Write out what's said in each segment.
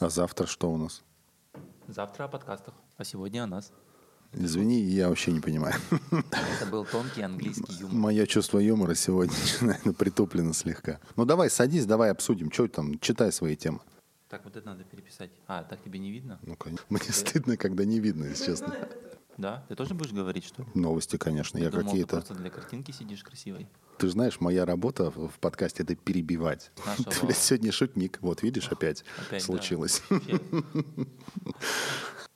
А завтра что у нас? Завтра о подкастах, а сегодня о нас. Извини, я вообще не понимаю. Это был тонкий английский юмор. Мое чувство юмора сегодня, наверное, притуплено слегка. Ну давай, садись, давай обсудим. Что там, читай свои темы. Так, вот это надо переписать. А, так тебе не видно? Ну, конечно. Мне стыдно, когда не видно, если честно. Да? Ты тоже будешь говорить, что ли? Новости, конечно. Я Думал, ты какие-то... просто для картинки сидишь красивой. Ты же знаешь, моя работа в подкасте — это перебивать. Нашего- Ты, блядь, сегодня шутник. Вот, видишь, опять, Опять, случилось.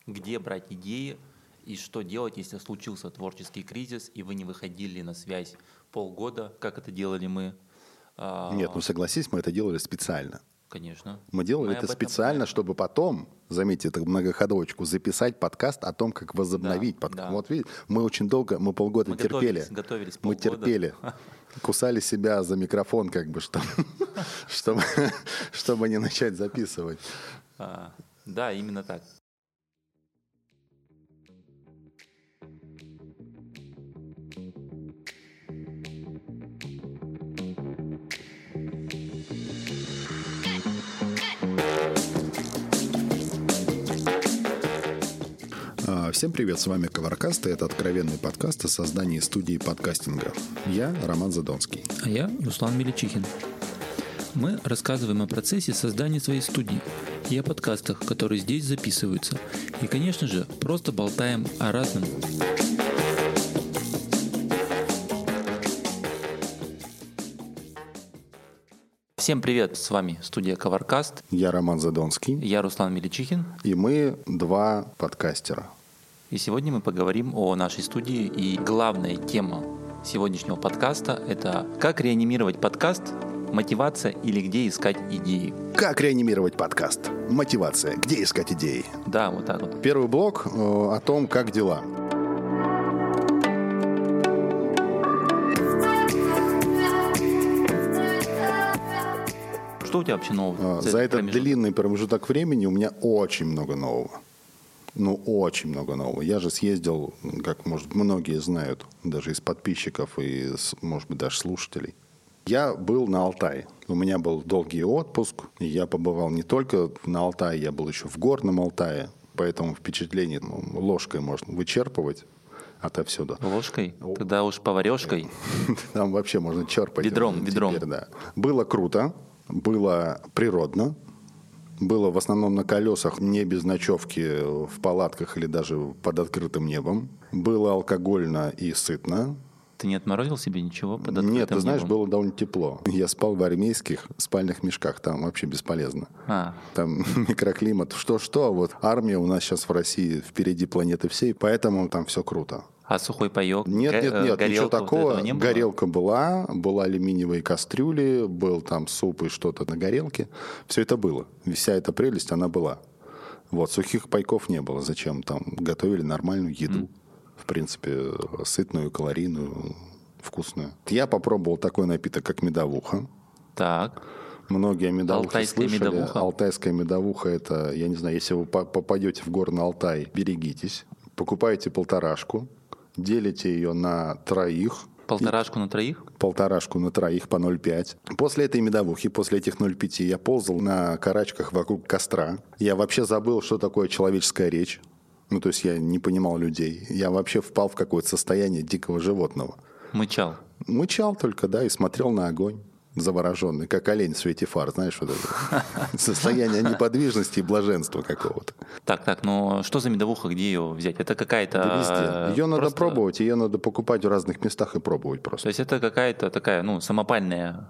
Где брать идеи и что делать, если случился творческий кризис, и вы не выходили на связь полгода, как это делали мы? А, Нет, ну согласись, мы это делали специально. Конечно. Мы делали Мы это этом специально, чтобы потом, заметьте, это многоходовочку, записать подкаст о том, как возобновить Да, подкаст. да. Вот видите, мы очень долго, мы полгода Мы терпели. готовились, готовились мы полгода. терпели. Кусали себя за микрофон, как бы, чтобы, чтобы, чтобы не начать записывать. А, да, именно так. Всем привет, с вами Коваркаст, и это откровенный подкаст о создании студии подкастинга. Я Роман Задонский. А я Руслан Меличихин. Мы рассказываем о процессе создания своей студии и о подкастах, которые здесь записываются. И, конечно же, просто болтаем о разном. Всем привет, с вами студия Коваркаст. Я Роман Задонский, Я Руслан Меличихин. и мы два подкастера. И сегодня мы поговорим о нашей студии. И главная тема сегодняшнего подкаста – это как реанимировать подкаст, мотивация или где искать идеи. Как реанимировать подкаст? Мотивация. Где искать идеи? Да, вот так вот. Первый блок э, о том, как дела. Что у тебя вообще нового? А, За этот промежуток? длинный промежуток времени у меня очень много нового. Ну, очень много нового. Я же съездил, как, может, многие знают, даже из подписчиков и, может быть, даже слушателей. Я был на Алтае. У меня был долгий отпуск. и Я побывал не только на Алтае, я был еще в горном Алтае. Поэтому впечатление ну, ложкой можно вычерпывать отовсюду. Ложкой? Тогда уж поварешкой. Там вообще можно черпать. Ведром, ведром. Было круто, было природно, было в основном на колесах, не без ночевки в палатках или даже под открытым небом. Было алкогольно и сытно. Ты не отморозил себе ничего под Нет, ты открытым знаешь, небом? было довольно тепло. Я спал в армейских спальных мешках, там вообще бесполезно. А, Там микроклимат, что-что, а вот армия у нас сейчас в России впереди планеты всей, поэтому там все круто. А сухой паек? Нет, нет, э, нет, ничего горелка, вот такого. не было? Горелка была, была алюминиевые кастрюли, был там суп и что-то на горелке. Все это было. Вся эта прелесть, она была. Вот, сухих пайков не было. Зачем? Там готовили нормальную еду. В принципе, сытную, калорийную, вкусную. Я попробовал такой напиток, как медовуха. Так, Многие о медовухе Алтайская слышали. медовуха? Алтайская медовуха – это, я не знаю, если вы по- попадете в горный Алтай, берегитесь. Покупаете полторашку, делите ее на троих, полторашку на троих? полторашку на троих по 0,5. После этой медовухи, после этих 0,5 я ползал на карачках вокруг костра. Я вообще забыл, что такое человеческая речь. Ну, то есть я не понимал людей. Я вообще впал в какое-то состояние дикого животного. Мычал. Мычал только, да, и смотрел на огонь завороженный, как олень в свете фар, знаешь, вот это состояние неподвижности и блаженства какого-то. Так, так, но что за медовуха, где ее взять? Это какая-то... Да везде. Ее надо просто- пробовать, ее надо покупать в разных местах и пробовать То просто. есть это какая-то такая, ну, самопальная,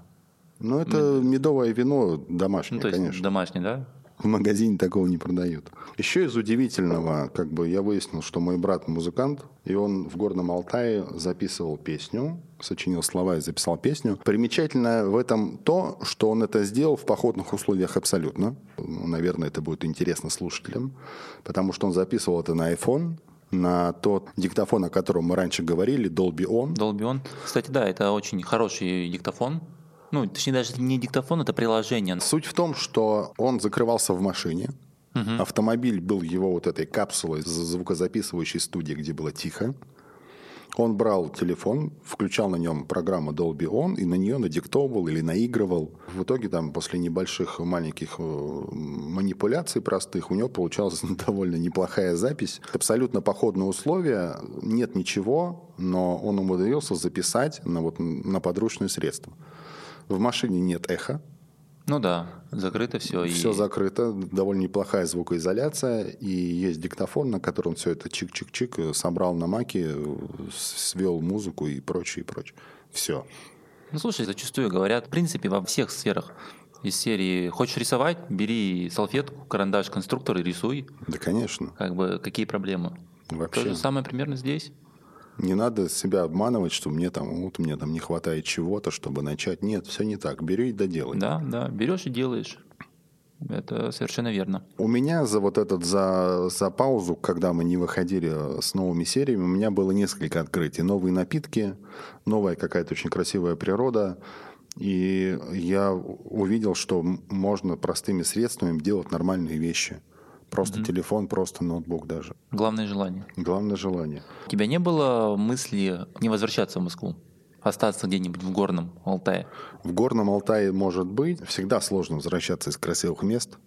Ну, это медовое вино домашнее, ну, то есть конечно. домашняя, да? В магазине такого не продают. Еще из удивительного, как бы я выяснил, что мой брат музыкант, и он в Горном Алтае записывал песню, сочинил слова и записал песню. Примечательно в этом то, что он это сделал в походных условиях абсолютно. Ну, наверное, это будет интересно слушателям, потому что он записывал это на iPhone, на тот диктофон, о котором мы раньше говорили, Dolby On. Dolby Кстати, да, это очень хороший диктофон. Ну, точнее, даже не диктофон, это приложение. Суть в том, что он закрывался в машине. Автомобиль был его вот этой капсулой звукозаписывающей студии, где было тихо. Он брал телефон, включал на нем программу Dolby On и на нее надиктовывал или наигрывал. В итоге там после небольших маленьких э, манипуляций простых у него получалась довольно неплохая запись. Абсолютно походные условия, нет ничего, но он умудрился записать на, вот, на подручные средства. В машине нет эха, Ну да, закрыто все. все и... закрыто, довольно неплохая звукоизоляция, и есть диктофон, на котором все это чик-чик-чик собрал на маке, свел музыку и прочее, и прочее. Все. Ну слушай, зачастую говорят, в принципе, во всех сферах из серии «Хочешь рисовать? Бери салфетку, карандаш, конструктор и рисуй». Да, конечно. Как бы какие проблемы? То Вообще. же самое примерно здесь. Не надо себя обманывать, что мне там, вот мне там не хватает чего-то, чтобы начать. Нет, все не так. Бери и доделай. Да, да, берешь и делаешь. Это совершенно верно. У меня за вот этот, за, за паузу, когда мы не выходили с новыми сериями, у меня было несколько открытий. Новые напитки, новая какая-то очень красивая природа. И я увидел, что можно простыми средствами делать нормальные вещи. Просто телефон, просто ноутбук даже. Главное желание. Главное желание. У тебя не было мысли не возвращаться в Москву? Остаться где-нибудь в горном Алтае? В Горном Алтае может быть. Всегда сложно возвращаться из красивых мест.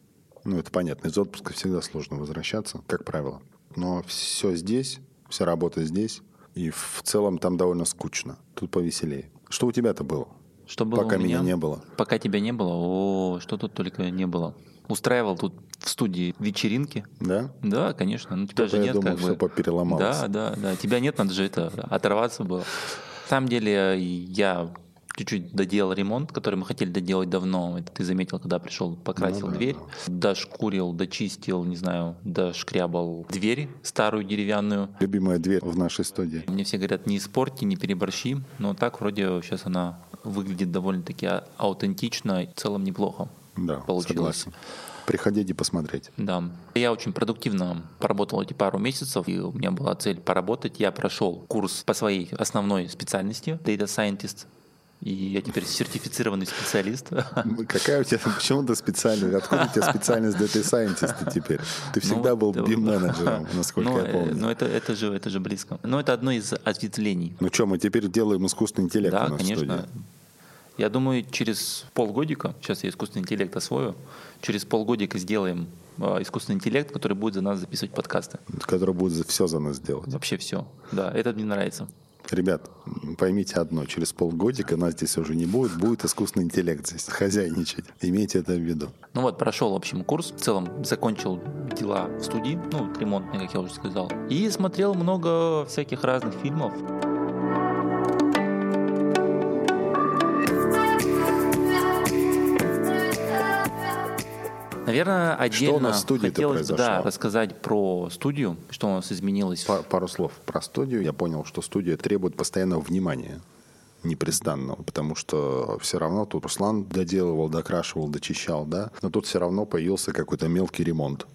Ну, это понятно. Из отпуска всегда сложно возвращаться, как правило. Но все здесь, вся работа здесь. И в целом там довольно скучно. Тут повеселее. Что у тебя-то было? Что было Пока меня? меня не было. Пока тебя не было, о, что тут только не было. Устраивал тут в студии вечеринки. Да? Да, конечно. Ну тебя Что-то же я нет, думал, как все бы. попереломалось. Да, да, да. Тебя нет, надо же это оторваться было. На самом деле я чуть-чуть доделал ремонт, который мы хотели доделать давно. Это ты заметил, когда пришел, покрасил Ну да, дверь. Дошкурил, дочистил, не знаю, дошкрябал дверь старую деревянную. Любимая дверь в нашей студии. Мне все говорят, не испорти, не переборщи. Но так вроде сейчас она выглядит довольно-таки а- аутентично и в целом неплохо. Да, Получилось. согласен. Приходите посмотреть. Да. Я очень продуктивно поработал эти пару месяцев, и у меня была цель поработать. Я прошел курс по своей основной специальности, Data Scientist, и я теперь сертифицированный специалист. Какая у тебя, почему ты специальность, откуда у тебя специальность Data Scientist теперь? Ты всегда был Ну, BIM-менеджером, насколько Ну, я помню. Ну, это, это, же, это же близко. Но это одно из ответвлений. Ну что, мы теперь делаем искусственный интеллект у Да, нас в конечно. студии. Я думаю, через полгодика, сейчас я искусственный интеллект освою, через полгодика сделаем э, искусственный интеллект, который будет за нас записывать подкасты. Который будет все за нас делать. Вообще все. Да, это мне нравится. Ребят, поймите одно, через полгодика нас здесь уже не будет, будет искусственный интеллект здесь хозяйничать. Имейте это в виду. Ну вот, прошел, в общем, курс. В целом закончил дела в студии, ну, ремонтные, как я уже сказал. И смотрел много всяких разных фильмов. Наверное, отдельно у нас в студии-то хотелось бы, да, рассказать про студию, что у нас изменилось. Па- Пару слов про студию. Я понял, что студия требует постоянного внимания непрестанного, потому что все равно тут Руслан доделывал, докрашивал, дочищал, да, но тут все равно появился какой-то мелкий ремонт.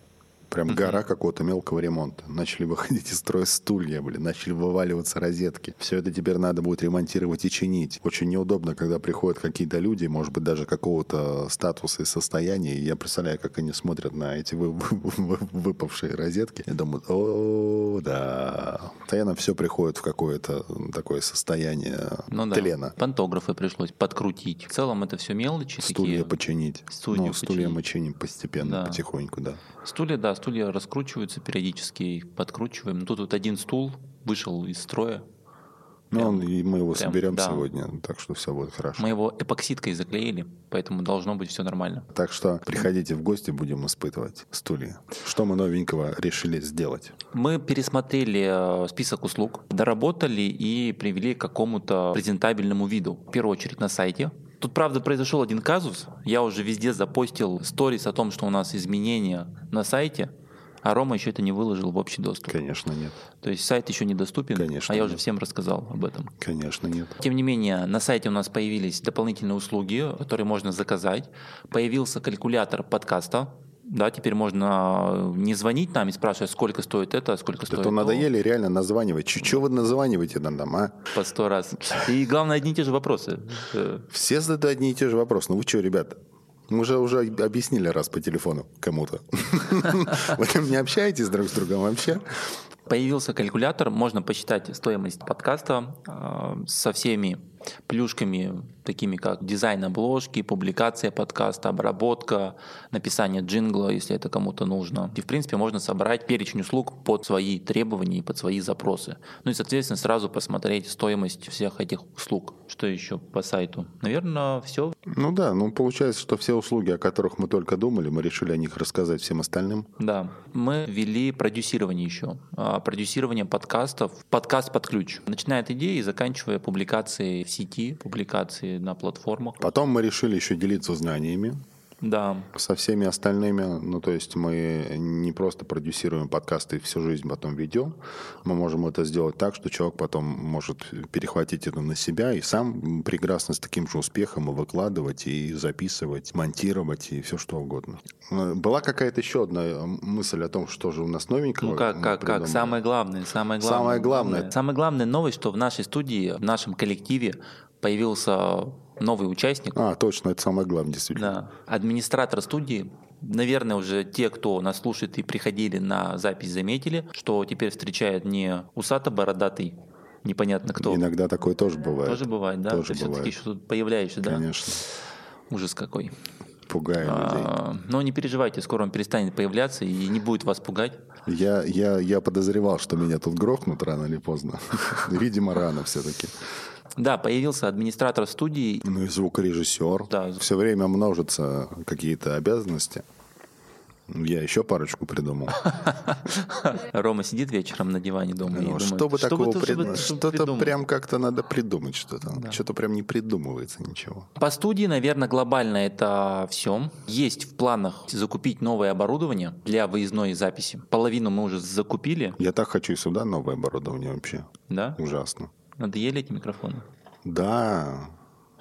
Прям гора какого-то мелкого ремонта. Начали выходить из строя стулья, блин, начали вываливаться розетки. Все это теперь надо будет ремонтировать и чинить. Очень неудобно, когда приходят какие-то люди, может быть, даже какого-то статуса и состояния. И я представляю, как они смотрят на эти вы- вы- вы- выпавшие розетки. И думают, о, да. Постоянно все приходит в какое-то такое состояние Ну да, тлена. пантографы пришлось подкрутить. В целом это все мелочи Стулья такие. починить. Студию ну, стулья починить. мы чиним постепенно, Да. потихоньку, да. Стулья, да, стулья раскручиваются периодически, подкручиваем. Тут вот один стул вышел из строя. Ну, он- и мы его прям, соберем да. сегодня, так что все будет хорошо. Мы его эпоксидкой заклеили, поэтому должно быть все нормально. Так что приходите в гости, будем испытывать стулья. Что мы новенького решили сделать? Мы пересмотрели э, список услуг, доработали и привели к какому-то презентабельному виду. В первую очередь на сайте. Тут, правда, произошел один казус. Я уже везде запостил сторис о том, что у нас изменения на сайте, а Рома еще это не выложил в общий доступ. Конечно, нет. То есть сайт еще недоступен, Конечно, а я нет. уже всем рассказал об этом. Конечно, нет. Тем не менее, на сайте у нас появились дополнительные услуги, которые можно заказать. Появился калькулятор подкаста. Да, теперь можно не звонить нам и спрашивать, сколько стоит это, сколько Да стоит то то, надоели реально названивать. Че вы названиваете нам, там, а? по сто раз. И главное, одни и те же вопросы. Э, Все задают одни и те же вопросы. Ну вы что, ребят? Мы же уже объяснили раз по телефону кому-то. Вы там не общаетесь друг с другом вообще? Появился калькулятор, можно посчитать стоимость подкаста э, со всеми плюшками, такими как дизайн обложки, публикация подкаста, обработка, написание джингла, если это кому-то нужно. И, в принципе, можно собрать перечень услуг под свои требования и под свои запросы. Ну и, соответственно, сразу посмотреть стоимость всех этих услуг. Что еще по сайту? Наверное, все. Ну да, ну получается, что все услуги, о которых мы только думали, мы решили о них рассказать всем остальным. Да. Мы ввели продюсирование еще. А, продюсирование подкастов. Подкаст под ключ. Начиная от идеи и заканчивая публикацией сети, публикации на платформах. Потом мы решили еще делиться знаниями. Да. Со всеми остальными, ну то есть мы не просто продюсируем подкасты и всю жизнь потом ведем, мы можем это сделать так, что человек потом может перехватить это на себя и сам прекрасно с таким же успехом и выкладывать, и записывать, монтировать, и все что угодно. Была какая-то еще одна мысль о том, что же у нас новенького. Ну как, как, как, самое главное, самое главное. Самое главное. Самое главное новость, что в нашей студии, в нашем коллективе появился новый участник. А, точно, это самое главное, действительно. Да. Администратор студии. Наверное, уже те, кто нас слушает и приходили на запись, заметили, что теперь встречает не усато-бородатый непонятно кто. Иногда такое тоже бывает. Тоже бывает, да? Тоже Ты все-таки еще тут появляешься, да? Конечно. Ужас какой. Пугаем людей. А, но не переживайте, скоро он перестанет появляться и не будет вас пугать. Я, я, я подозревал, что меня тут грохнут рано или поздно. Видимо, рано все-таки. Да, появился администратор студии. Ну и звукорежиссер. Да. Все время множатся какие-то обязанности. Я еще парочку придумал. Рома сидит вечером на диване дома и Ну, думает, что бы такого ты- прид- бы- что бы Что-то придумал?» прям как-то надо придумать что-то. Что-то прям не придумывается ничего. По студии, наверное, глобально это все. Есть в планах закупить новое оборудование для выездной записи. Половину мы уже закупили, Я так хочу и сюда новое оборудование вообще. да? Ужасно. Надоели эти микрофоны? Да,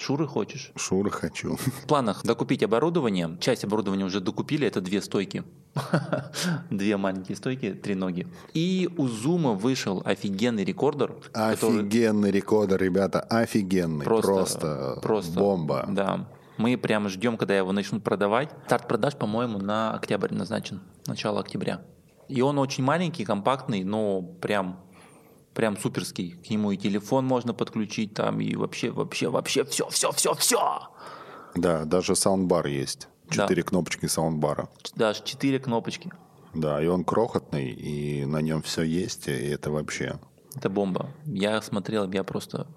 Шуры хочешь? Шура хочу. В планах докупить оборудование. Часть оборудования уже докупили, это две стойки. Две маленькие стойки, три ноги. И у Зума вышел офигенный рекордер. который Офигенный рекордер, ребята, офигенный. Просто, Просто, просто бомба. Да. Мы прямо ждем, когда его начнут продавать. Старт продаж, по-моему, на октябрь назначен, начало октября. И он очень маленький, компактный, но прям прям суперский. К нему и телефон можно подключить там, и вообще, вообще, вообще все, все, все, все. Да, даже саундбар есть. Да. Четыре кнопочки саундбара. Даже четыре кнопочки. Да, и он крохотный, и на нем все есть, и это вообще... Это бомба. Я смотрел, я просто,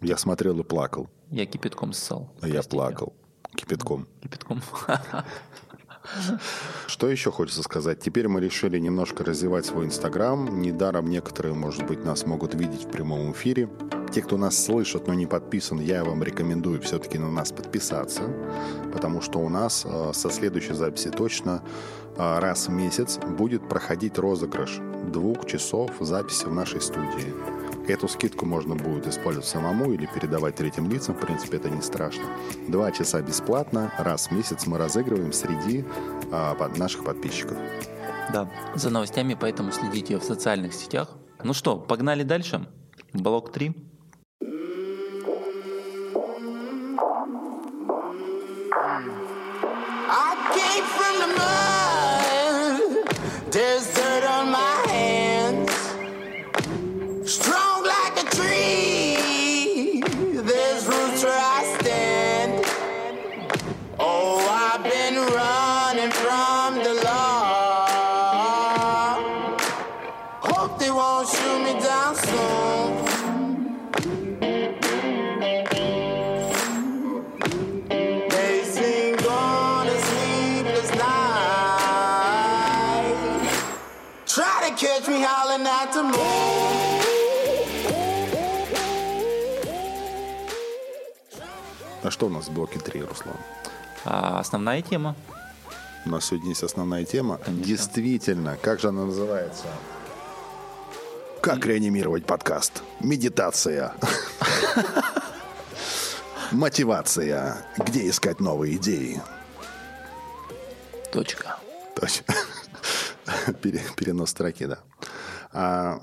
Я смотрел и плакал. я кипятком ссал. А я плакал кипятком. Кипятком. Что еще хочется сказать? Теперь мы решили немножко развивать свой Инстаграм. Недаром некоторые, может быть, нас могут видеть в прямом эфире. Те, кто нас слышит, но не подписан, я вам рекомендую все-таки на нас подписаться, потому что у нас э, со следующей записи точно э, раз в месяц будет проходить розыгрыш двух часов записи в нашей студии. Эту скидку можно будет использовать самому или передавать третьим лицам. В принципе, это не страшно. Два часа бесплатно. Раз в месяц мы разыгрываем среди а, под- наших подписчиков. Да. За новостями, поэтому следите в социальных сетях. Ну что, погнали дальше. Блок 3. I came from the mud. There's А что у нас в блоке 3, Руслан? А основная тема. У нас сегодня есть основная тема. Действительно, как же она называется? Как реанимировать подкаст? Медитация. Мотивация. Где искать новые идеи? Точка. Пере- Перенос строки, да. А,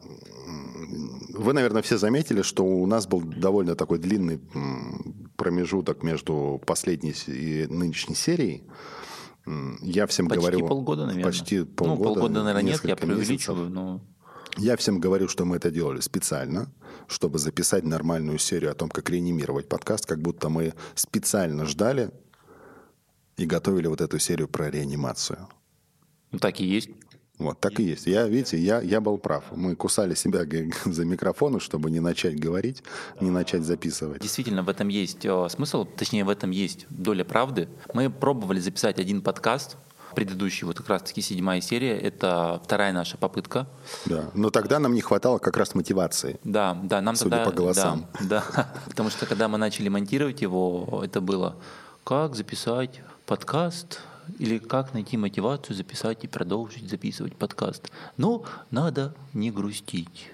вы, наверное, все заметили, что у нас был довольно такой длинный промежуток между последней и нынешней серией. Я всем Почти говорю... полгода, наверное. Почти полгода. Ну, полгода, наверное, нет, я несколько месяцев. преувеличиваю, но Я всем говорю, что мы это делали специально, чтобы записать нормальную серию о том, как реанимировать подкаст, как будто мы специально ждали и готовили вот эту серию про реанимацию. Ну, так и есть. Вот так и есть. Я, видите, я, я был прав. Мы кусали себя за микрофоны, чтобы не начать говорить, не начать записывать. Действительно, в этом есть э, смысл, точнее, в этом есть доля правды. Мы пробовали записать один подкаст, предыдущий, вот как раз-таки седьмая серия, это вторая наша попытка. Да. Но тогда нам не хватало как раз мотивации. Да, да, нам Судя тогда... по голосам. Да, да. потому что когда мы начали монтировать его, это было как записать подкаст или как найти мотивацию записать и продолжить записывать подкаст. Ну, надо не грустить.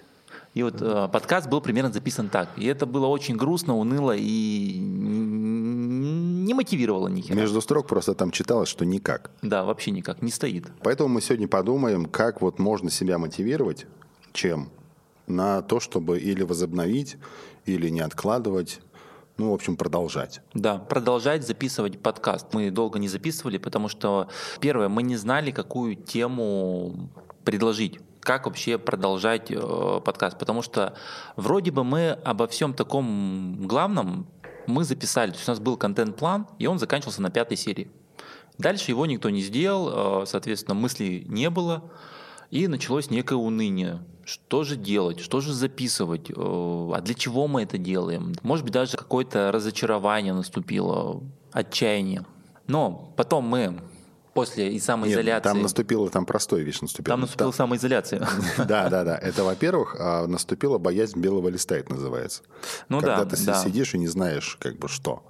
И вот э, подкаст был примерно записан так. И это было очень грустно, уныло и не мотивировало ни хера. Между строк просто там читалось, что никак. Да, вообще никак, не стоит. Поэтому мы сегодня подумаем, как вот можно себя мотивировать, чем на то, чтобы или возобновить, или не откладывать, ну, в общем, продолжать. Да, продолжать записывать подкаст. Мы долго не записывали, потому что, первое, мы не знали, какую тему предложить как вообще продолжать э, подкаст, потому что вроде бы мы обо всем таком главном мы записали, то есть у нас был контент-план, и он заканчивался на пятой серии. Дальше его никто не сделал, э, соответственно, мыслей не было, и началось некое уныние. Что же делать, что же записывать, э, а для чего мы это делаем? Может быть, даже какое-то разочарование наступило, отчаяние. Но потом мы после и Нет, самоизоляции... там наступила, там простая вещь наступила. Там наступила самоизоляция. Да, да, да. Это, во-первых, а наступила боязнь белого листа, это называется. Ну Когда да, ты да. сидишь и не знаешь, как бы что.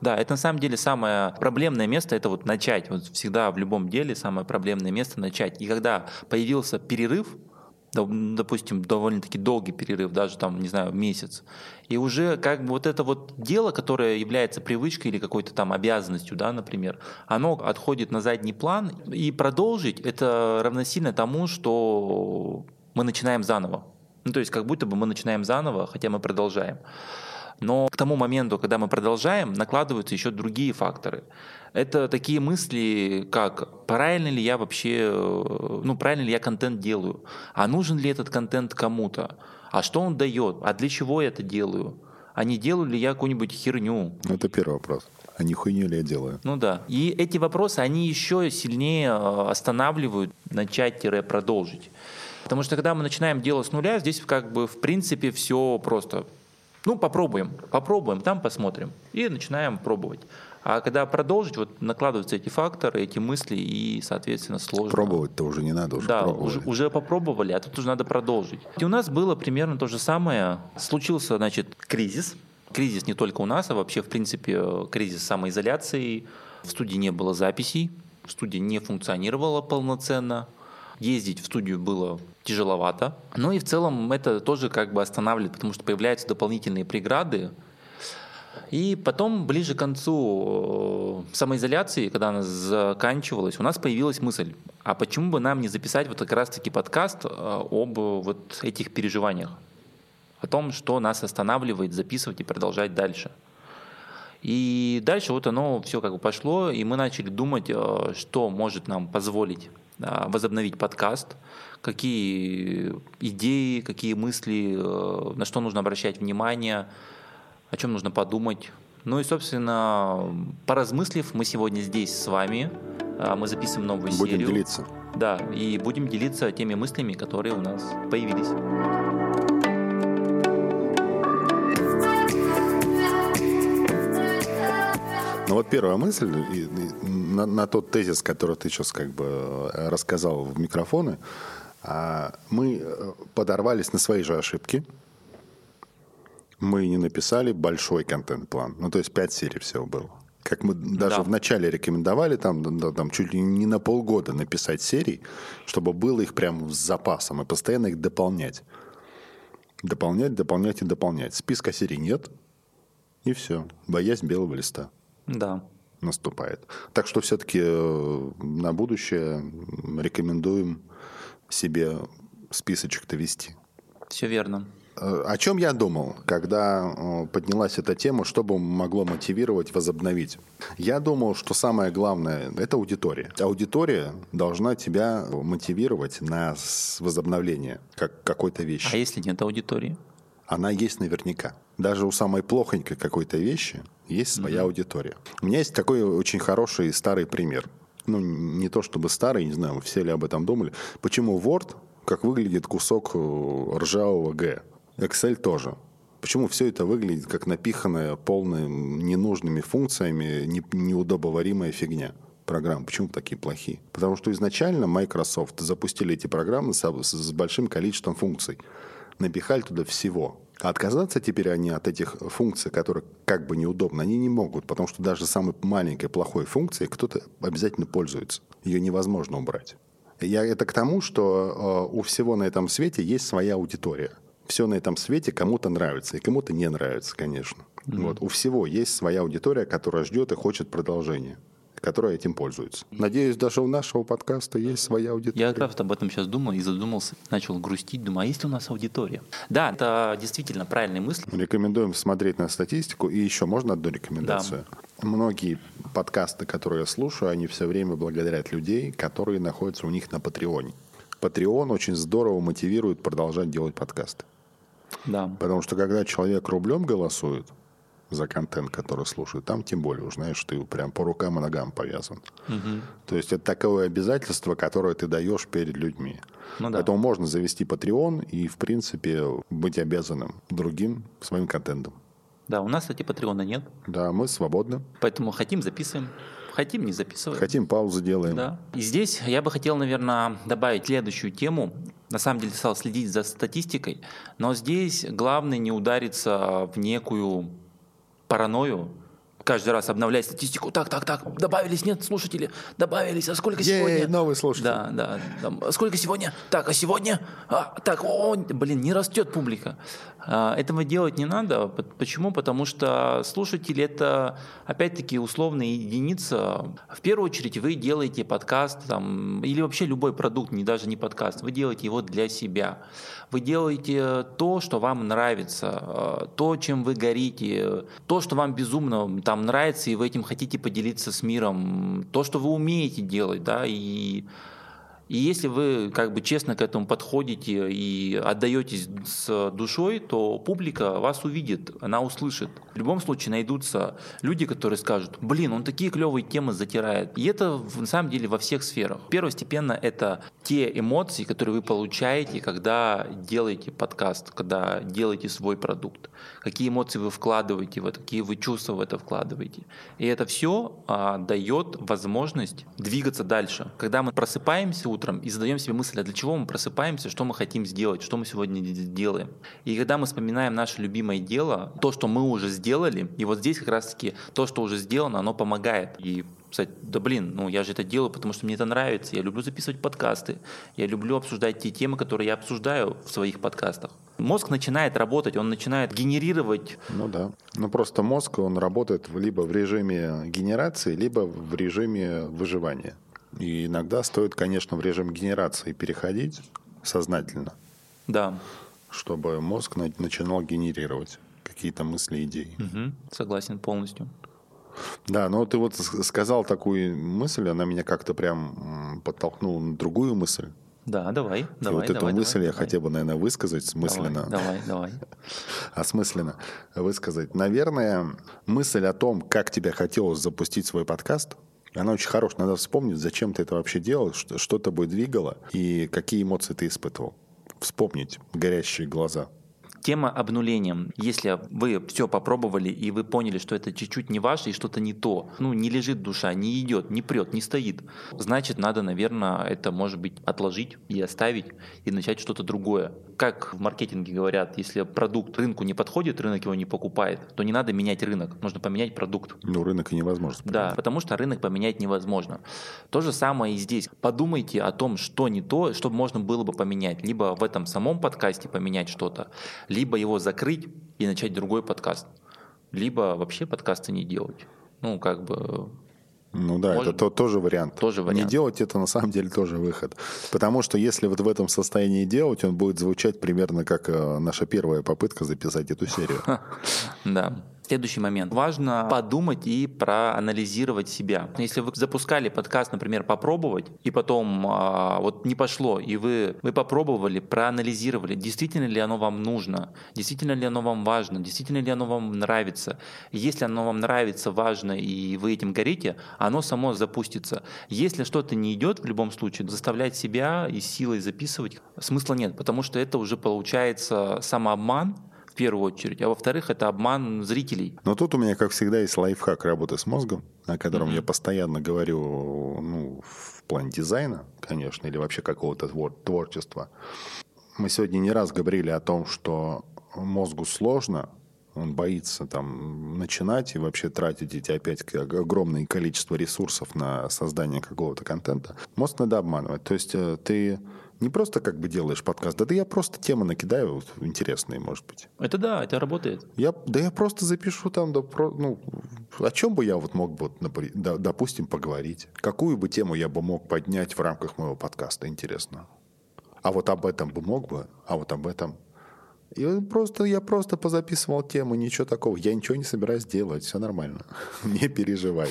Да, это на самом деле самое проблемное место, это вот начать. Вот всегда в любом деле самое проблемное место начать. И когда появился перерыв, допустим, довольно-таки долгий перерыв, даже там, не знаю, месяц, и уже как бы вот это вот дело, которое является привычкой или какой-то там обязанностью, да, например, оно отходит на задний план, и продолжить это равносильно тому, что мы начинаем заново. Ну, то есть как будто бы мы начинаем заново, хотя мы продолжаем. Но к тому моменту, когда мы продолжаем, накладываются еще другие факторы. Это такие мысли, как правильно ли я вообще, э, ну правильно ли я контент делаю, а нужен ли этот контент кому-то, а что он дает, а для чего я это делаю, а не делаю ли я какую-нибудь херню. Ну, это первый вопрос. А не хуйню ли я делаю? Ну да. И эти вопросы, они еще сильнее э, останавливают начать-продолжить. Потому что когда мы начинаем дело с нуля, здесь как бы в принципе все просто. Ну, попробуем, попробуем, там посмотрим. И начинаем пробовать. А когда продолжить, вот накладываются эти факторы, эти мысли, и, соответственно, сложно. Пробовать-то уже не надо, уже Да, пробовали. уже, уже попробовали, а тут уже надо продолжить. И у нас было примерно то же самое. Случился, значит, кризис. Кризис не только у нас, а вообще, в принципе, кризис самоизоляции. В студии не было записей, студия не функционировала полноценно. Ездить в студию было тяжеловато. Ну и в целом это тоже как бы останавливает, потому что появляются дополнительные преграды, и потом, ближе к концу э, самоизоляции, когда она заканчивалась, у нас появилась мысль, а почему бы нам не записать вот как раз-таки подкаст э, об вот этих переживаниях, о том, что нас останавливает записывать и продолжать дальше. И дальше вот оно все как бы пошло, и мы начали думать, э, что может нам позволить возобновить подкаст, какие идеи, какие мысли, э, на что нужно обращать внимание, о чем нужно подумать. Ну и, собственно, поразмыслив, мы сегодня здесь с вами. А, Мы записываем новую Будем серию. делиться. Да, и будем делиться теми мыслями, которые у нас появились. Ну вот первая мысль и- и на, на тот тезис, который ты сейчас как бы э, рассказал в микрофоны, а, мы э, подорвались на свои же ошибки. Мы не написали большой контент-план. Ну, то есть пять серий всего было. Как мы даже Да. в начале рекомендовали, там, да, там чуть ли не на полгода написать серий, чтобы было их прям с запасом и постоянно их дополнять. Дополнять, дополнять и дополнять. Списка серий нет, и все. Боязнь белого листа Да. наступает. Так что все-таки на будущее рекомендуем себе списочек-то вести. Все верно. э, о чем я думал, когда э, поднялась эта тема, что бы могло мотивировать возобновить? Я думал, что самое главное – это аудитория. Аудитория должна тебя мотивировать на возобновление как какой-то вещи. А если нет аудитории? Она есть наверняка. Даже у самой плохонькой какой-то вещи есть своя аудитория. У меня есть такой очень хороший старый пример. Ну, не то чтобы старый, не знаю, все ли об этом думали. Почему Word, как выглядит кусок э, ржавого Г? Excel тоже. Почему все это выглядит как напиханная, полная ненужными функциями, не- неудобоваримая фигня? программ. Почему такие плохие? Потому что изначально Microsoft запустили эти программы с- с большим количеством функций. Напихали туда всего. А отказаться теперь они от этих функций, которые как бы неудобны, они не могут, потому что даже самой маленькой плохой функцией кто-то обязательно пользуется. Ее невозможно убрать. Я это к тому, что э, у всего на этом свете есть своя аудитория. Все на этом свете кому-то нравится, и кому-то не нравится, конечно. Вот. У всего есть своя аудитория, которая ждет и хочет продолжения, которая этим пользуется. Надеюсь, даже у нашего подкаста есть своя аудитория. Я как раз об этом сейчас думал и задумался, начал грустить, думаю, а есть ли у нас аудитория? Да, это действительно правильные мысли. Рекомендуем смотреть на статистику. И еще можно одну рекомендацию? Многие подкасты, которые я слушаю, они все время благодарят людей, которые находятся у них на Патреоне. Патреон очень здорово мотивирует продолжать делать подкасты. Да. Потому что когда человек рублем голосует за контент, который слушает, там тем более, уж знаешь, ты прям по рукам и ногам повязан. То есть это такое обязательство, которое ты даешь перед людьми. Ну да. Поэтому можно завести Patreon и, в принципе, быть обязанным другим своим контентом. Да, у нас, кстати, Патреона нет, Да, мы свободны. поэтому хотим записываем, хотим не записываем. Хотим, паузу делаем. Да. И здесь я бы хотел, наверное, добавить следующую тему. На самом деле стал следить за статистикой, но здесь главное не удариться в некую паранойю, каждый раз обновлять статистику. Так, так, так, добавились, нет, слушатели, добавились, а сколько Ей, сегодня? новый слушатель. Да, да. там, а сколько сегодня? Так, а сегодня? А, так, о, блин, не растет публика. А, этого делать не надо. Почему? Потому что слушатели это, опять-таки, условная единица. В первую очередь вы делаете подкаст там, или вообще любой продукт, не даже не подкаст, вы делаете его для себя. Вы делаете то, что вам нравится, э, то, чем вы горите, то, что вам безумно там нравится, и вы этим хотите поделиться с миром, то, что вы умеете делать, да, и и если вы как бы честно к этому подходите и отдаетесь с душой, то публика вас увидит, она услышит. В любом случае найдутся люди, которые скажут, блин, он такие клевые темы затирает. И это на самом деле во всех сферах. Первостепенно это те эмоции, которые вы получаете, когда делаете подкаст, когда делаете свой продукт. Какие эмоции вы вкладываете в это, какие вы чувства в это вкладываете. И это все дает возможность двигаться дальше. Когда мы просыпаемся утром и задаем себе мысль, а для чего мы просыпаемся, что мы хотим сделать, что мы сегодня делаем. И когда мы вспоминаем наше любимое дело, то, что мы уже сделали, и вот здесь как раз-таки то, что уже сделано, оно помогает. И сказать, да блин, ну я же это делаю, потому что мне это нравится, я люблю записывать подкасты, я люблю обсуждать те темы, которые я обсуждаю в своих подкастах. Мозг начинает работать, он начинает генерировать Ну да. Ну просто мозг, он работает либо в режиме генерации, либо в режиме выживания. И иногда стоит, конечно, в режим генерации переходить сознательно, Да, чтобы мозг на- начинал генерировать какие-то мысли, идеи. Мгм. согласен полностью. Да, но ты вот сказал такую мысль, она меня как-то прям подтолкнула на другую мысль. Да, давай, И давай. вот эту давай, мысль давай, я давай. хотел бы, наверное, высказать мысленно. Давай, давай, давай. осмысленно высказать. Наверное, мысль о том, как тебе хотелось запустить свой подкаст, она очень хорошая. Надо вспомнить, зачем ты это вообще делал, что, что тобой двигало и какие эмоции ты испытывал. Вспомнить горящие глаза. Тема обнуления. Если вы все попробовали и вы поняли, что это чуть-чуть не ваше и что-то не то, ну не лежит душа, не идет, не прет, не стоит, значит надо, наверное, это может быть отложить и оставить и начать что-то другое. Как в маркетинге говорят, если продукт рынку не подходит, рынок его не покупает, то не надо менять рынок, нужно поменять продукт. Ну, рынок и невозможно. Да, потому что рынок поменять невозможно. То же самое и здесь. Подумайте о том, что не то, что можно было бы поменять. Либо в этом самом подкасте поменять что-то, либо его закрыть и начать другой подкаст. Либо вообще подкасты не делать. Ну, как бы Ну да, Может- это то- тоже вариант. Тоже Не вариант. делать это на самом деле тоже выход. Потому что если вот в этом состоянии делать, он будет звучать примерно как э, наша первая попытка записать эту серию. Да. Следующий момент. Важно подумать и проанализировать себя. Если вы запускали подкаст, например, попробовать, и потом а, вот не пошло, и вы, вы попробовали, проанализировали, действительно ли оно вам нужно, действительно ли оно вам важно, действительно ли оно вам нравится. Если оно вам нравится, важно, и вы этим горите, оно само запустится. Если что-то не идет, в любом случае, заставлять себя и силой записывать смысла нет, потому что это уже получается самообман, первую очередь, а во-вторых, это обман зрителей. Но тут у меня, как всегда, есть лайфхак работы с мозгом, о котором я постоянно говорю ну, в плане дизайна, конечно, или вообще какого-то твор- творчества. Мы сегодня не раз говорили о том, что мозгу сложно, он боится там начинать и вообще тратить эти опять огромное количество ресурсов на создание какого-то контента. Мозг надо обманывать. То есть э, ты не просто как бы делаешь подкаст, да, да я просто темы накидаю вот, интересные, может быть. Это да, это работает. Я, да я просто запишу там, да, про- ну, о чем бы я вот мог бы, да, допустим, поговорить. Какую бы тему я бы мог поднять в рамках моего подкаста, интересно. А вот об этом бы мог бы, а вот об этом. И просто, я просто позаписывал тему, ничего такого. Я ничего не собираюсь делать, все нормально. Не переживай.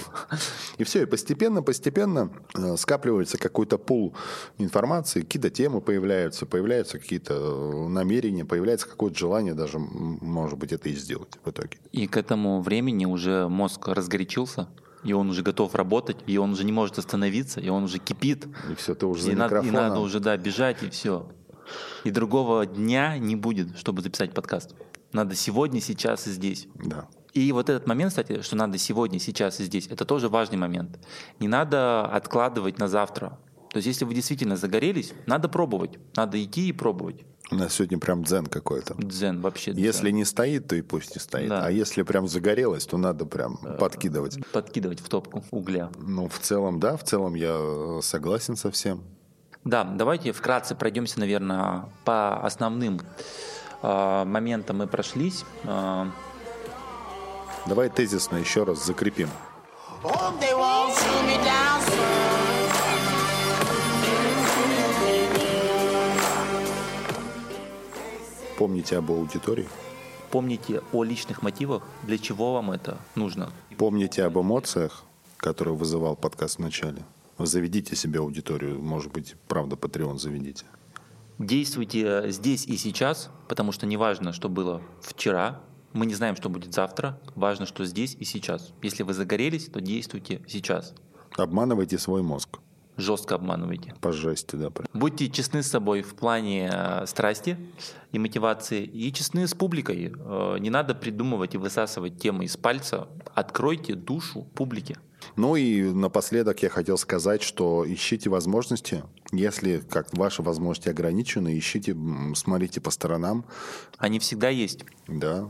И все, и постепенно, постепенно э, скапливается какой-то пул информации, какие-то темы появляются, появляются какие-то э, намерения, появляется какое-то желание даже, может быть, это и сделать в итоге. И к этому времени уже мозг разгорячился, и он уже готов работать, и он уже не может остановиться, и он уже кипит. И все, ты уже за И надо, и надо уже, да, бежать, и все. И другого дня не будет, чтобы записать подкаст. Надо сегодня, сейчас и здесь. Да. И вот этот момент, кстати, что надо сегодня, сейчас и здесь, это тоже важный момент. Не надо откладывать на завтра. То есть, если вы действительно загорелись, надо пробовать. Надо идти и пробовать. У нас сегодня прям дзен какой-то. Дзен вообще. дзен. Если не стоит, то и пусть не стоит. Да. А если прям загорелось, то надо прям подкидывать. Подкидывать в топку угля. Ну, в целом, да, в целом я э, согласен со всем. Да, давайте вкратце пройдемся, наверное, по основным э, моментам мы прошлись. Э, Давай тезисно еще раз закрепим. Hope they won't shoot me down soon. Помните об аудитории, помните о личных мотивах, для чего вам это нужно. помните об эмоциях, которые вызывал подкаст в начале. Заведите себе аудиторию, может быть, правда, Patreon заведите. Действуйте здесь и сейчас, потому что не важно, что было вчера, мы не знаем, что будет завтра, важно, что здесь и сейчас. Если вы загорелись, то действуйте сейчас. Обманывайте свой мозг. Жестко обманывайте. По жести, да. прям. Будьте честны с собой в плане э, страсти и мотивации, и честны с публикой. Э, Не надо придумывать и высасывать темы из пальца. Откройте душу публике. Ну и напоследок я хотел сказать, что ищите возможности. Если как ваши возможности ограничены, ищите, смотрите по сторонам. Они всегда есть. Да.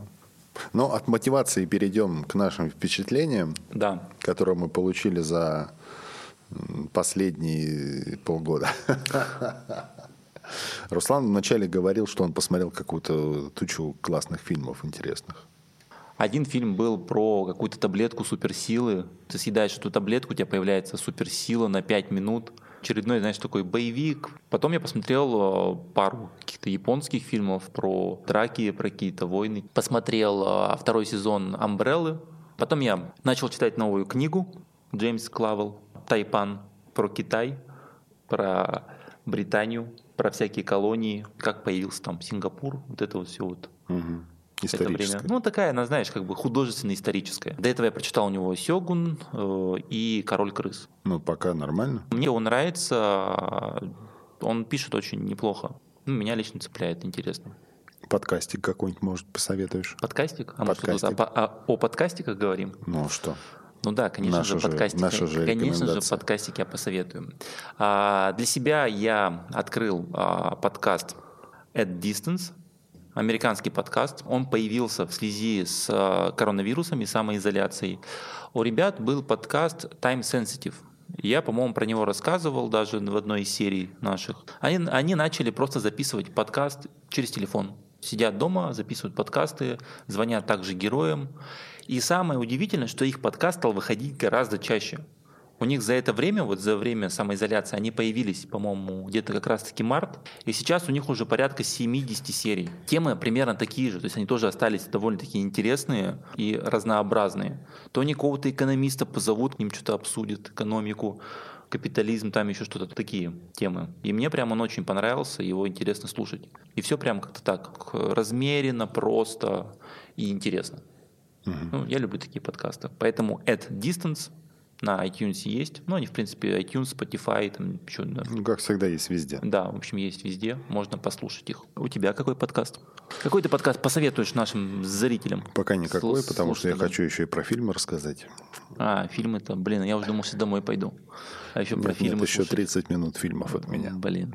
Но от мотивации перейдем к нашим впечатлениям, Да. которые мы получили за последние полгода. Руслан вначале говорил, что он посмотрел какую-то тучу классных фильмов интересных. Один фильм был про какую-то таблетку суперсилы. Ты съедаешь эту таблетку, у тебя появляется суперсила на 5 минут. Очередной, знаешь, такой боевик. Потом я посмотрел э, пару каких-то японских фильмов про драки, про какие-то войны. Посмотрел э, второй сезон «Амбреллы». Потом я начал читать новую книгу Джеймс Клавел «Тайпан» про Китай, про Британию, про всякие колонии, как появился там Сингапур, вот это вот все вот Мгм. это время. Ну, такая, она, знаешь, как бы художественно-историческая. До этого я прочитал у него «Сёгун» э, и «Король крыс». Ну, пока нормально. Мне он нравится, он пишет очень неплохо. Ну, меня лично цепляет, интересно. Подкастик какой-нибудь, может, посоветуешь? Подкастик? А может, Подкастик. тут о, о- о подкастиках говорим? Ну, что? Ну да, конечно же, подкастики. наша же конечно же, подкастики я посоветую. А, для себя я открыл а, подкаст At Distance, американский подкаст. Он появился в связи с а, коронавирусом и самоизоляцией. У ребят был подкаст Time Sensitive. Я, по-моему, про него рассказывал даже в одной из серий наших. Они, они начали просто записывать подкаст через телефон. Сидят дома, записывают подкасты, звонят также героям. И самое удивительное, что их подкаст стал выходить гораздо чаще. У них за это время, вот за время самоизоляции, они появились, по-моему, где-то как раз-таки март, и сейчас у них уже порядка 70 серий. Темы примерно такие же, то есть они тоже остались довольно-таки интересные и разнообразные. То они какого-то экономиста позовут, к ним что-то обсудят, экономику, капитализм, там еще что-то такие темы. И мне прям он очень понравился, его интересно слушать. И все прям как-то так, размеренно, просто и интересно. Ну, я люблю такие подкасты. Поэтому at distance на iTunes есть. Ну, они, в принципе, iTunes, Spotify, там еще... Да. Ну, как всегда, есть везде. Да, в общем, есть везде. Можно послушать их. У тебя какой подкаст? Какой ты подкаст посоветуешь нашим зрителям? Пока никакой, потому что я хочу еще и про фильмы рассказать. А, фильмы-то, блин, я уже думал, что домой пойду. А еще про Нет, фильмы нет, еще слушать. 30 минут фильмов от меня. Блин.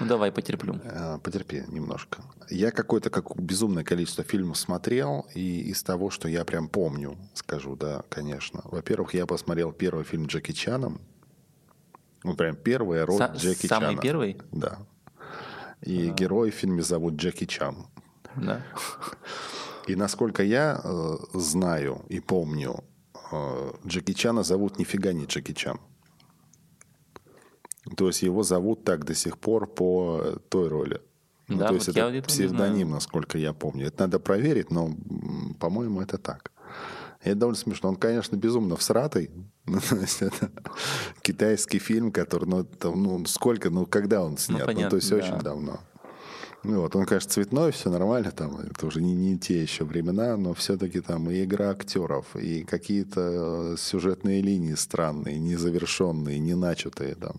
Ну, давай потерплю. Э, Потерпи немножко. Я какое-то как безумное количество фильмов смотрел, и из того, что я прям помню, скажу, да, конечно. Во-первых, я посмотрел первый фильм Джеки Чаном. Ну, прям первая роль Са- Джеки самый Чана. первый? Да. И герой в фильме зовут Джеки Чан. Да. И насколько я э, знаю и помню, э, Джеки Чана зовут нифига не Джеки Чан. То есть его зовут так до сих пор по той роли. Ну, Да, то есть вот я это не псевдоним, насколько я помню. Это надо проверить, но, по-моему, это так. И это довольно смешно. Он, конечно, безумно всратый. Ну, то есть это китайский фильм, который, ну, там, ну, сколько, ну, когда он снят? Ну, понятно, то есть да. очень давно. Ну, вот, он, конечно, цветной, все нормально, там, это уже не, не те еще времена, но все-таки там и игра актеров, и какие-то э, сюжетные линии странные, незавершенные, не начатые там.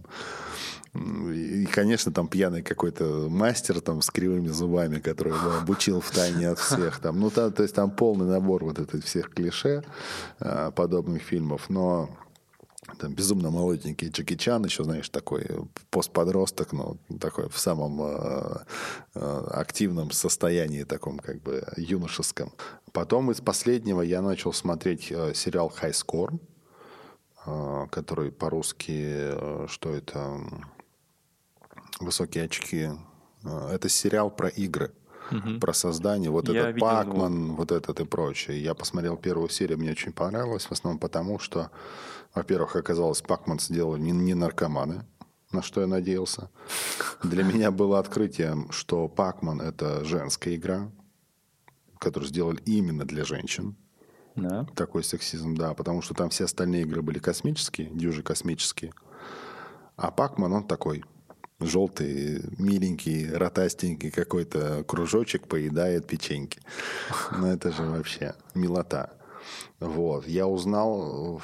И, конечно, там пьяный какой-то мастер там с кривыми зубами, который его обучил в тайне от всех. Там, ну, там, то есть там полный набор вот этих всех клише э, подобных фильмов, но там безумно молоденький Джеки Чан, еще, знаешь, такой постподросток, но такой в самом э, э, активном состоянии, таком как бы юношеском. Потом из последнего я начал смотреть э, сериал «High Score», э, который по-русски, э, что это, «Высокие очки». Это сериал про игры. Про создание, вот Я этот. Пакман, вот этот и прочее. Я посмотрел первую серию, мне очень понравилось, в основном потому, что, во-первых, оказалось, Пакман сделали не, не наркоманы, на что я надеялся. Для меня было открытием, что Пакман — это женская игра, которую сделали именно для женщин. Да. Такой сексизм, да, потому что там все остальные игры были космические, дюжи космические. А Пакман, он такой желтый, миленький, ротастенький какой-то кружочек поедает печеньки. Ну, это же вообще милота. Вот. Я узнал,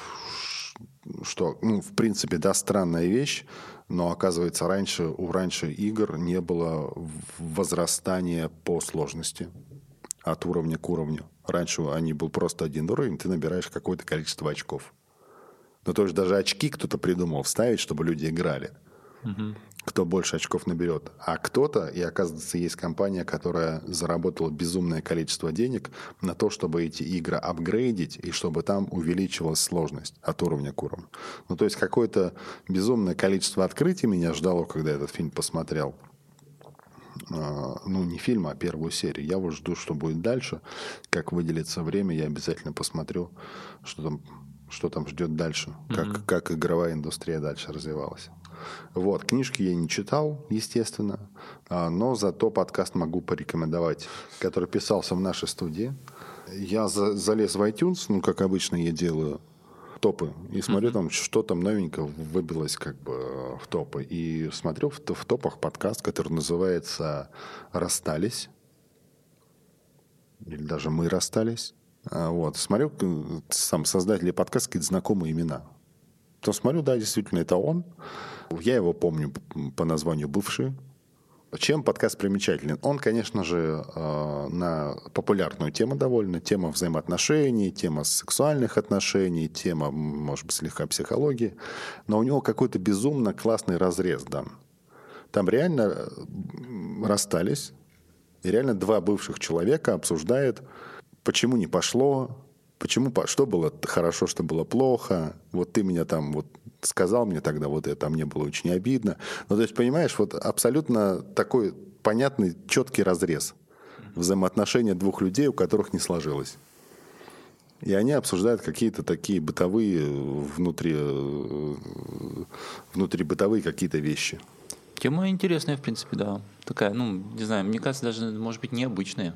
что, ну, в принципе, да, странная вещь, но, оказывается, раньше, у раньше игр не было возрастания по сложности от уровня к уровню. Раньше они был просто один уровень, ты набираешь какое-то количество очков. Ну, то есть даже очки кто-то придумал вставить, чтобы люди играли. Кто больше очков наберет. А кто-то, и оказывается, есть компания, которая заработала безумное количество денег на то, чтобы эти игры апгрейдить, и чтобы там увеличивалась сложность от уровня к уровню. Ну, то есть какое-то безумное количество открытий меня ждало, когда этот фильм посмотрел. А, ну, не фильм, а первую серию. Я вот жду, что будет дальше. Как выделится время, я обязательно посмотрю, что там, что там ждет дальше. Как, как игровая индустрия дальше развивалась. Вот, книжки я не читал, естественно, а, но зато подкаст могу порекомендовать, который писался в нашей студии. Я за- залез в iTunes, ну, как обычно я делаю, топы, и смотрю там, что там новенько выбилось как бы э, в топы. И смотрю в, в топах подкаст, который называется «Расстались». Или даже «Мы расстались». А, Вот. Смотрю, сам создатели подкаста какие-то знакомые имена. То смотрю, да, действительно, это он. Я его помню по названию «Бывший». Чем подкаст примечателен? Он, конечно же, э, на популярную тему довольно. Тема взаимоотношений, тема сексуальных отношений, тема, может быть, слегка психологии. Но у него какой-то безумно классный разрез дан. Там реально э, расстались, и реально два бывших человека обсуждают, почему не пошло, почему, по- что было хорошо, что было плохо. Вот ты меня там вот сказал мне тогда вот это, а мне было очень обидно. Ну, то есть, понимаешь, вот абсолютно такой понятный, четкий разрез взаимоотношения двух людей, у которых не сложилось. И они обсуждают какие-то такие бытовые э, внутри, э, внутри бытовые какие-то вещи. Тема интересная, в принципе, да. Такая, ну, не знаю, мне кажется, даже, может быть, необычная.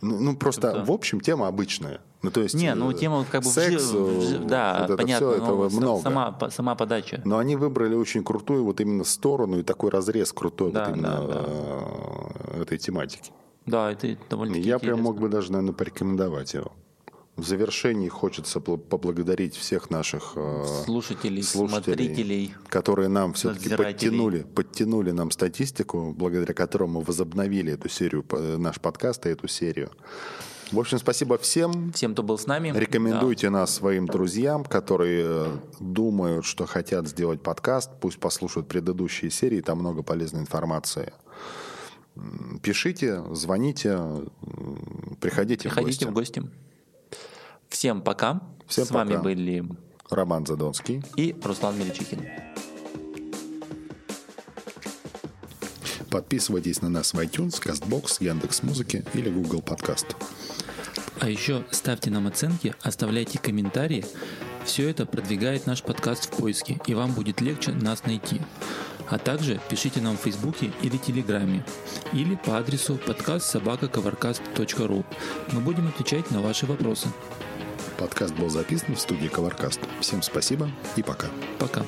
Ну, ну, просто Что-то- в общем тема обычная. Ну, то есть, Не, ну э, тема как бы в секс, в жи- э, да, вот это понятно, все но этого много. Сама, сама подача. Но они выбрали очень крутую вот именно сторону и такой разрез крутой Да, вот именно да, э, этой тематики. Да, это довольно Я прям мог бы даже, наверное, порекомендовать его. В завершении хочется поблагодарить всех наших э, слушателей, слушателей, смотрителей. которые нам все-таки подтянули, подтянули нам статистику, благодаря которому мы возобновили эту серию, наш подкаст и эту серию. В общем, спасибо всем. Всем, кто был с нами. Рекомендуйте нас своим друзьям, которые э, думают, что хотят сделать подкаст. Пусть послушают предыдущие серии, там много полезной информации. Пишите, звоните, приходите, Да. Приходите в в гости. Всем пока. Всем с вами пока. были Роман Задонский. и Руслан Мельчихин. Подписывайтесь на нас в iTunes, CastBox, Яндекс.Музыке или Google Подкаст. А еще ставьте нам оценки, оставляйте комментарии. Все это продвигает наш подкаст в поиске, и вам будет легче нас найти. А также пишите нам в Фейсбуке или Телеграме, или по адресу подкаст собакаковаркаст.ру. Мы будем отвечать на ваши вопросы. Подкаст был записан в студии Covercast. Всем спасибо и пока. Пока.